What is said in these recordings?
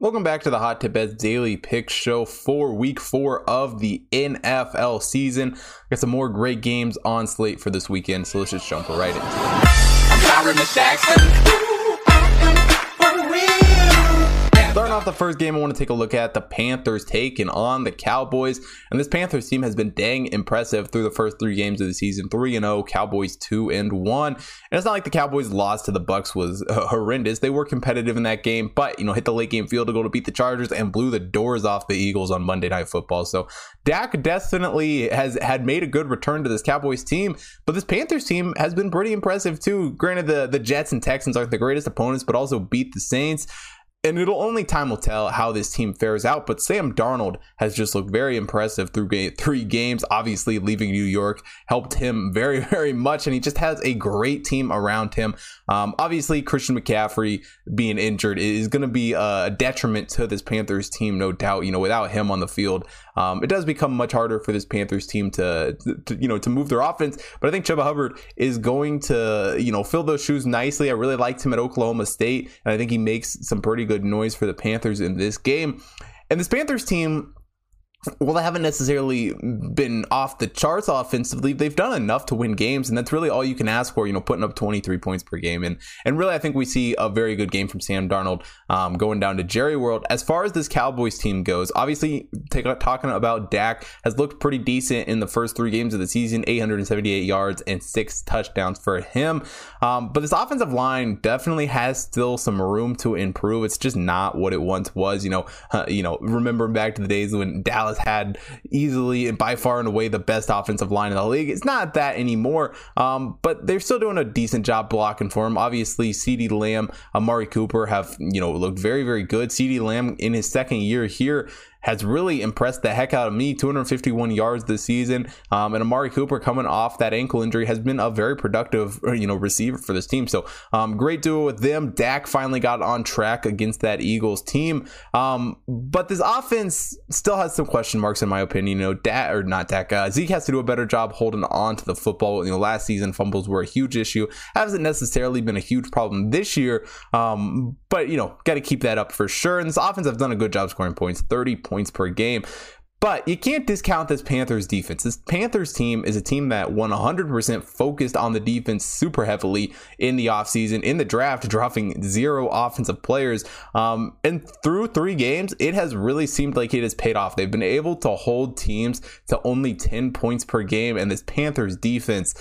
Welcome back to the Hot Tip Daily Pick Show for week four of the NFL season. Got some more great games on slate for this weekend, so let's just jump right into it. Off the first game, I want to take a look at the Panthers taking on the Cowboys. And this Panthers team has been dang impressive through the first three games of the season 3 and 0, Cowboys 2 and 1. And it's not like the Cowboys' loss to the Bucks was uh, horrendous. They were competitive in that game, but, you know, hit the late game field goal to beat the Chargers and blew the doors off the Eagles on Monday Night Football. So Dak definitely has had made a good return to this Cowboys team, but this Panthers team has been pretty impressive too. Granted, the, the Jets and Texans aren't the greatest opponents, but also beat the Saints and it'll only time will tell how this team fares out. But Sam Darnold has just looked very impressive through three games. Obviously, leaving New York helped him very, very much, and he just has a great team around him. Um, obviously, Christian McCaffrey being injured is going to be a detriment to this Panthers team, no doubt. You know, without him on the field, um, it does become much harder for this Panthers team to, to, you know, to move their offense. But I think Chuba Hubbard is going to, you know, fill those shoes nicely. I really liked him at Oklahoma State, and I think he makes some pretty good noise for the Panthers in this game. And this Panthers team well, they haven't necessarily been off the charts offensively. They've done enough to win games, and that's really all you can ask for. You know, putting up 23 points per game, and and really, I think we see a very good game from Sam Darnold um, going down to Jerry World. As far as this Cowboys team goes, obviously, take, talking about Dak has looked pretty decent in the first three games of the season, 878 yards and six touchdowns for him. Um, but this offensive line definitely has still some room to improve. It's just not what it once was. You know, uh, you know, remember back to the days when Dallas Dallas had easily and by far and away the best offensive line in the league. It's not that anymore, um, but they're still doing a decent job blocking for him. Obviously, CeeDee Lamb, Amari Cooper have you know looked very very good. CeeDee Lamb in his second year here has really impressed the heck out of me. 251 yards this season, um, and Amari Cooper coming off that ankle injury has been a very productive, you know, receiver for this team. So um, great duo with them. Dak finally got on track against that Eagles team, um, but this offense still has some question marks in my opinion. You know, Dak or not Dak, uh, Zeke has to do a better job holding on to the football. You know, last season fumbles were a huge issue. Hasn't necessarily been a huge problem this year, um, but you know, got to keep that up for sure. And this offense have done a good job scoring points, 30 points per game. But you can't discount this Panthers defense. This Panthers team is a team that 100% focused on the defense super heavily in the offseason, in the draft, dropping zero offensive players. Um, and through three games, it has really seemed like it has paid off. They've been able to hold teams to only 10 points per game. And this Panthers defense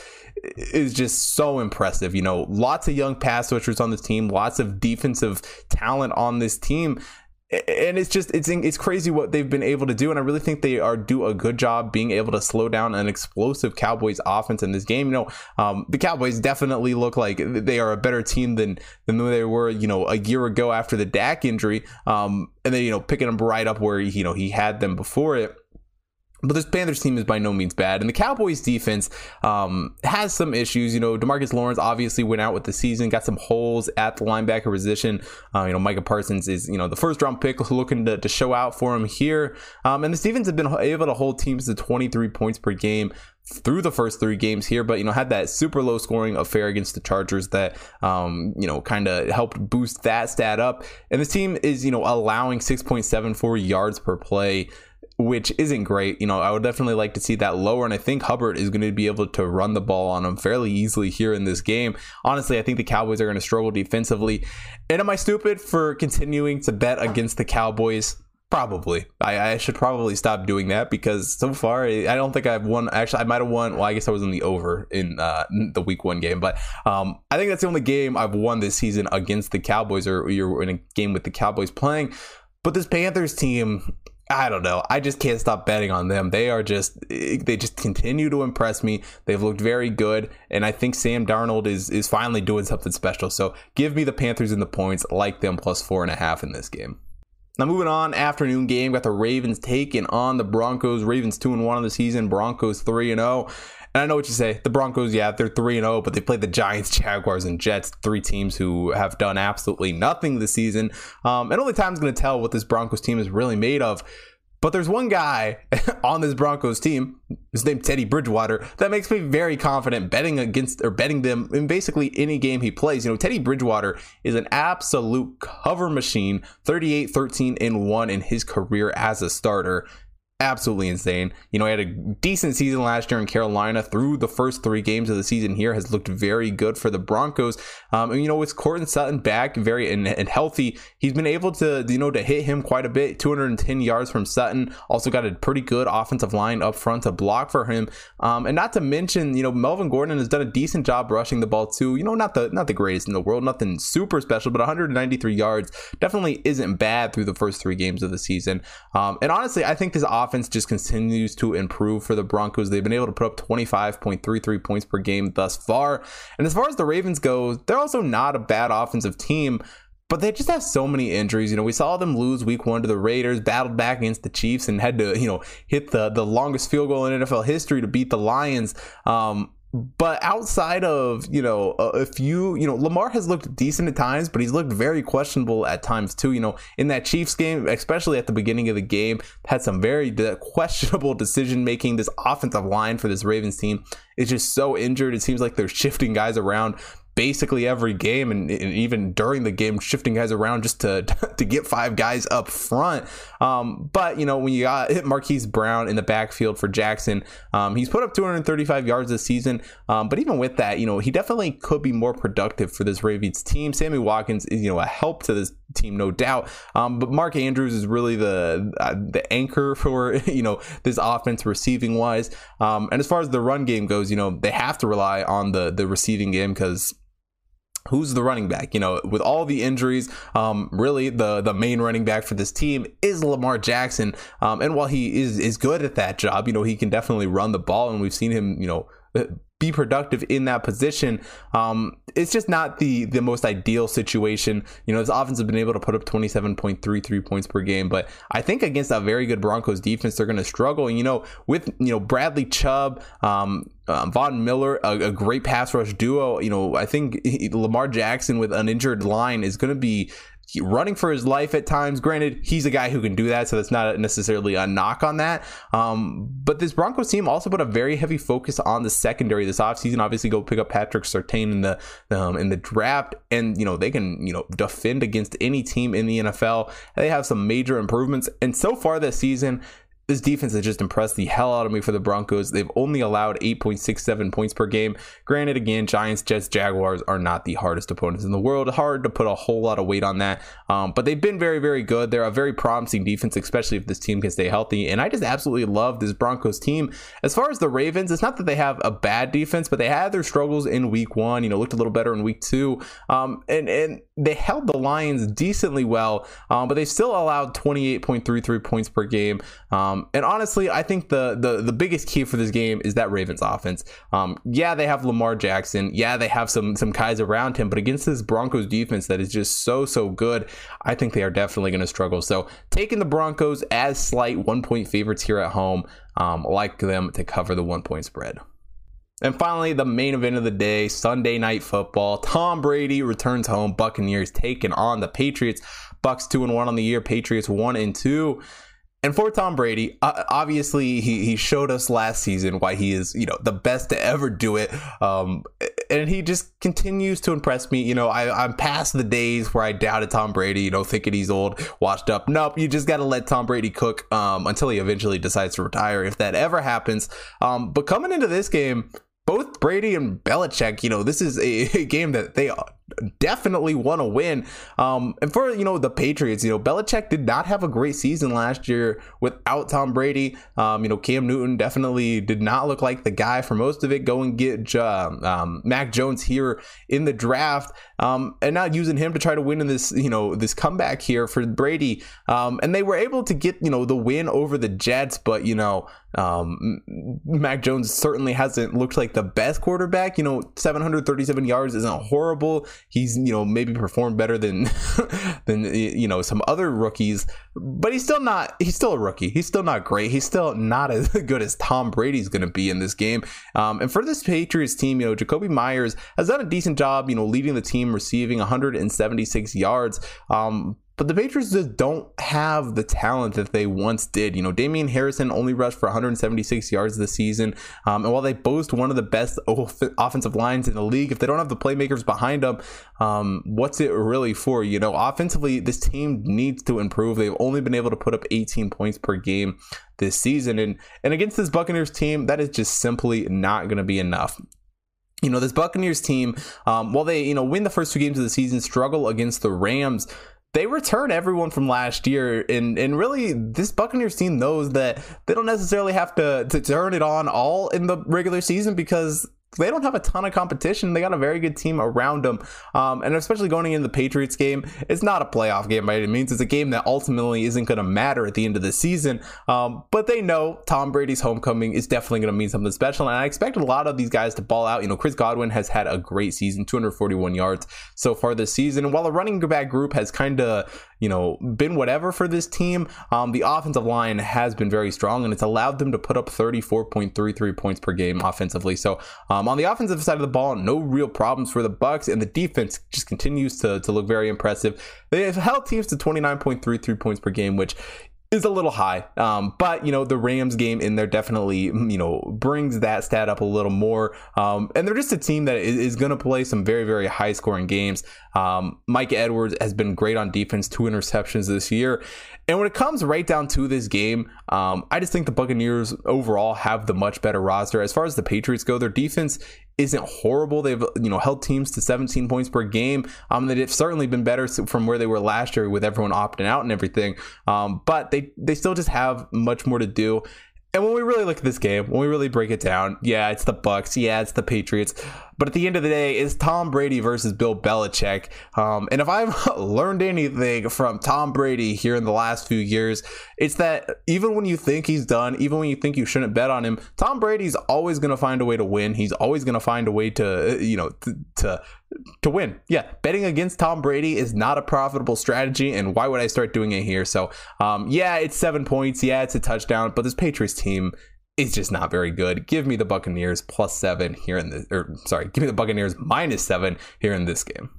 is just so impressive. You know, lots of young pass switchers on this team, lots of defensive talent on this team and it's just it's it's crazy what they've been able to do and i really think they are do a good job being able to slow down an explosive cowboys offense in this game. You know um, the cowboys definitely look like they are a better team than than they were you know a year ago after the Dak injury. Um, and then you know picking them right up where you know he had them before it but this Panthers team is by no means bad, and the Cowboys defense um, has some issues. You know, DeMarcus Lawrence obviously went out with the season, got some holes at the linebacker position. Uh, you know, Micah Parsons is you know the first round pick, looking to, to show out for him here. Um, and the Stevens have been able to hold teams to 23 points per game through the first three games here, but you know had that super low scoring affair against the Chargers that um, you know kind of helped boost that stat up. And this team is you know allowing 6.74 yards per play which isn't great. You know, I would definitely like to see that lower, and I think Hubbard is going to be able to run the ball on him fairly easily here in this game. Honestly, I think the Cowboys are going to struggle defensively. And am I stupid for continuing to bet against the Cowboys? Probably. I, I should probably stop doing that because so far I don't think I've won. Actually, I might have won. Well, I guess I was in the over in uh, the Week One game, but um, I think that's the only game I've won this season against the Cowboys, or you're in a game with the Cowboys playing. But this Panthers team, I don't know. I just can't stop betting on them. They are just they just continue to impress me. They've looked very good, and I think Sam Darnold is is finally doing something special. So give me the Panthers in the points, like them plus four and a half in this game. Now moving on, afternoon game got the Ravens taking on the Broncos. Ravens two and one on the season, Broncos three and zero. Oh. And I know what you say. The Broncos, yeah, they're 3 and 0, but they played the Giants, Jaguars, and Jets, three teams who have done absolutely nothing this season. Um, and only time's going to tell what this Broncos team is really made of. But there's one guy on this Broncos team, his name Teddy Bridgewater, that makes me very confident betting against or betting them in basically any game he plays. You know, Teddy Bridgewater is an absolute cover machine, 38, 13, and 1 in his career as a starter absolutely insane. You know, he had a decent season last year in Carolina. Through the first three games of the season here, has looked very good for the Broncos. Um, and you know, with Courtland Sutton back, very and, and, healthy, he's been able to you know to hit him quite a bit. 210 yards from Sutton. Also got a pretty good offensive line up front to block for him. Um, and not to mention, you know, Melvin Gordon has done a decent job rushing the ball too. You know, not the not the greatest in the world, nothing super special, but 193 yards definitely isn't bad through the first three games of the season. Um, and honestly, I think this offense offense just continues to improve for the Broncos. They've been able to put up 25.33 points per game thus far. And as far as the Ravens go, they're also not a bad offensive team but they just have so many injuries. You know, we saw them lose week one to the Raiders, battled back against the Chiefs, and had to, you know, hit the the longest field goal in NFL history to beat the Lions. Um, but outside of you know a, few you know lamar has looked decent at times but he's looked very questionable at times too you know in that chiefs game especially at the beginning of the game had some very questionable decision making this offensive line for this ravens team is just so injured. It seems like they're shifting guys around basically every game and, and, even during the game shifting guys around just to to get five guys up front. Um, but you know when you got hit Marquise Brown in the backfield for Jackson um, he's put up 235 yards this season. Um, but even with that you know he definitely could be more productive for this Ravens team. Sammy Watkins is you know a help to this team no doubt. Um, but Mark Andrews is really the uh, the anchor for you know this offense receiving wise. Um, and as far as the run game goes you know they have to rely on the the receiving game because who's the running back? You know with all the injuries um, really the the main running back for this team is lamar jackson. Um, and while he is is good at that job you know he can definitely run the ball and we've seen him you know be productive in that position. Um, it's just not the the most ideal situation. You know, this offense has been able to put up 27.33 points per game, but I think against a very good Broncos defense, they're going to struggle. And you know, with you know Bradley Chubb, um, um, Von Miller, a, a, great pass rush duo. You know, I think Lamar Jackson with an injured line is going to be running for his life at times. Granted, he's a guy who can do that, so that's not necessarily a knock on that. Um, but this Broncos team also put a very heavy focus on the secondary this offseason. Obviously, go pick up Patrick Surtain in the um, in the draft, and you know they can you know defend against any team in the NFL. They have some major improvements, and so far this season, this defense has just impressed the hell out of me for the Broncos. They've only allowed 8.67 points per game. Granted, again, Giants, Jets, Jaguars are not the hardest opponents in the world. Hard to put a whole lot of weight on that. Um, but they've been very, very good. They're a very promising defense, especially if this team can stay healthy. And I just absolutely love this Broncos team. As far as the Ravens, it's not that they have a bad defense, but they had their struggles in week one. You know, looked a little better in week two. Um, and, and they held the Lions decently well, um, but they still allowed 28.33 points per game. Um, and honestly, I think the, the the biggest key for this game is that Ravens offense. Um, yeah, they have Lamar Jackson. Yeah, they have some some guys around him, but against this Broncos defense that is just so so good, I think they are definitely going to struggle. So taking the Broncos as slight one point favorites here at home, um, like them to cover the one point spread. And finally, the main event of the day, Sunday night football. Tom Brady returns home. Buccaneers taking on the Patriots. Bucks two and one on the year. Patriots one and two. And for Tom Brady, obviously he, he showed us last season why he is, you know, the best to ever do it. Um, and he just continues to impress me. You know, I, I'm past the days where I doubted Tom Brady, you know, thinking he's old, washed up. Nope, you just got to let Tom Brady cook um, until he eventually decides to retire, if that ever happens. Um, but coming into this game, both Brady and Belichick, you know, this is a, a game that they definitely want to win. Um, and for you know the Patriots, you know Belichick did not have a great season last year without Tom Brady. Um, you know Cam Newton definitely did not look like the guy for most of it. Go and get um, Mac Jones here in the draft, um, and not using him to try to win in this you know this comeback here for Brady. Um, and they were able to get you know the win over the Jets, but you know um, Mac Jones certainly hasn't looked like the best quarterback. You know 737 yards isn't horrible he's you know maybe performed better than than you know some other rookies, but he's still not. He's still a rookie. He's still not great. He's still not as good as Tom Brady's going to be in this game. Um, and for this Patriots team, you know Jakobi Meyers has done a decent job. You know leading the team, receiving 176 yards. Um, but the Patriots just don't have the talent that they once did. You know, Damien Harris only rushed for 176 yards this season. Um, and while they boast one of the best offensive lines in the league, if they don't have the playmakers behind them, um, what's it really for? You know, offensively, this team needs to improve. They've only been able to put up 18 points per game this season. And, and against this Buccaneers team, that is just simply not going to be enough you know this buccaneers team um, while they you know win the first two games of the season struggle against the rams they return everyone from last year and and really this buccaneers team knows that they don't necessarily have to to turn it on all in the regular season because they don't have a ton of competition. They got a very good team around them. Um, and especially going into the Patriots game, it's not a playoff game by any means. It's a game that ultimately isn't going to matter at the end of the season. Um, but they know Tom Brady's homecoming is definitely going to mean something special. And I expect a lot of these guys to ball out. You know, Chris Godwin has had a great season, 241 yards so far this season. And while the running back group has kind of you know, been whatever for this team. Um, the offensive line has been very strong, and it's allowed them to put up 34.33 points per game offensively. So um, on the offensive side of the ball, no real problems for the Bucks, and the defense just continues to, to look very impressive. They've held teams to 29.33 points per game, which is a little high. Um, but you know, the Rams game in there definitely you know brings that stat up a little more. Um, and they're just a team that is, is going to play some very very high scoring games. Um, Mike Edwards has been great on defense, two interceptions this year. And when it comes right down to this game, um, I just think the Buccaneers overall have the much better roster. As far as the Patriots go, their defense isn't horrible. They've you know held teams to 17 points per game. Um, they've certainly been better from where they were last year with everyone opting out and everything. Um, but they they still just have much more to do. And when we really look at this game, when we really break it down, yeah, it's the Bucks, yeah, it's the Patriots. But at the end of the day, it's Tom Brady versus Bill Belichick. Um, and if I've learned anything from Tom Brady here in the last few years, it's that even when you think he's done, even when you think you shouldn't bet on him, Tom Brady's always going to find a way to win. He's always going to find a way to, you know, to, to to win. Yeah, betting against Tom Brady is not a profitable strategy, and why would I start doing it here? So, um, yeah, it's seven points. Yeah, it's a touchdown, but this Patriots team is just not very good. Give me the Buccaneers plus seven here in the, or sorry, give me the Buccaneers minus seven here in this game.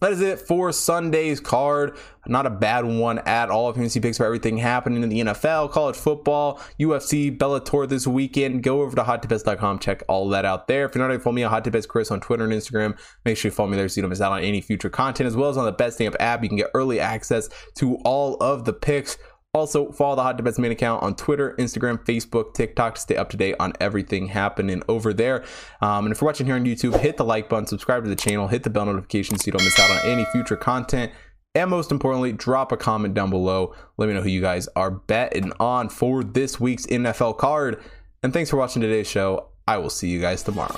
That is it for Sunday's card. Not a bad one at all. If you want to see picks for everything happening in the NFL, college football, UFC, Bellator this weekend, go over to hottipbets.com. Check all that out there. If you're not already follow me on Hot Chris on Twitter and Instagram, make sure you follow me there so you don't miss out on any future content, as well as on the BetStamp app. You can get early access to all of the picks also, follow the Hot Bets main account on Twitter, Instagram, Facebook, TikTok to stay up to date on everything happening over there. Um, and if you're watching here on YouTube, hit the like button, subscribe to the channel, hit the bell notification so you don't miss out on any future content. And most importantly, drop a comment down below. Let me know who you guys are betting on for this week's NFL card. And thanks for watching today's show. I will see you guys tomorrow.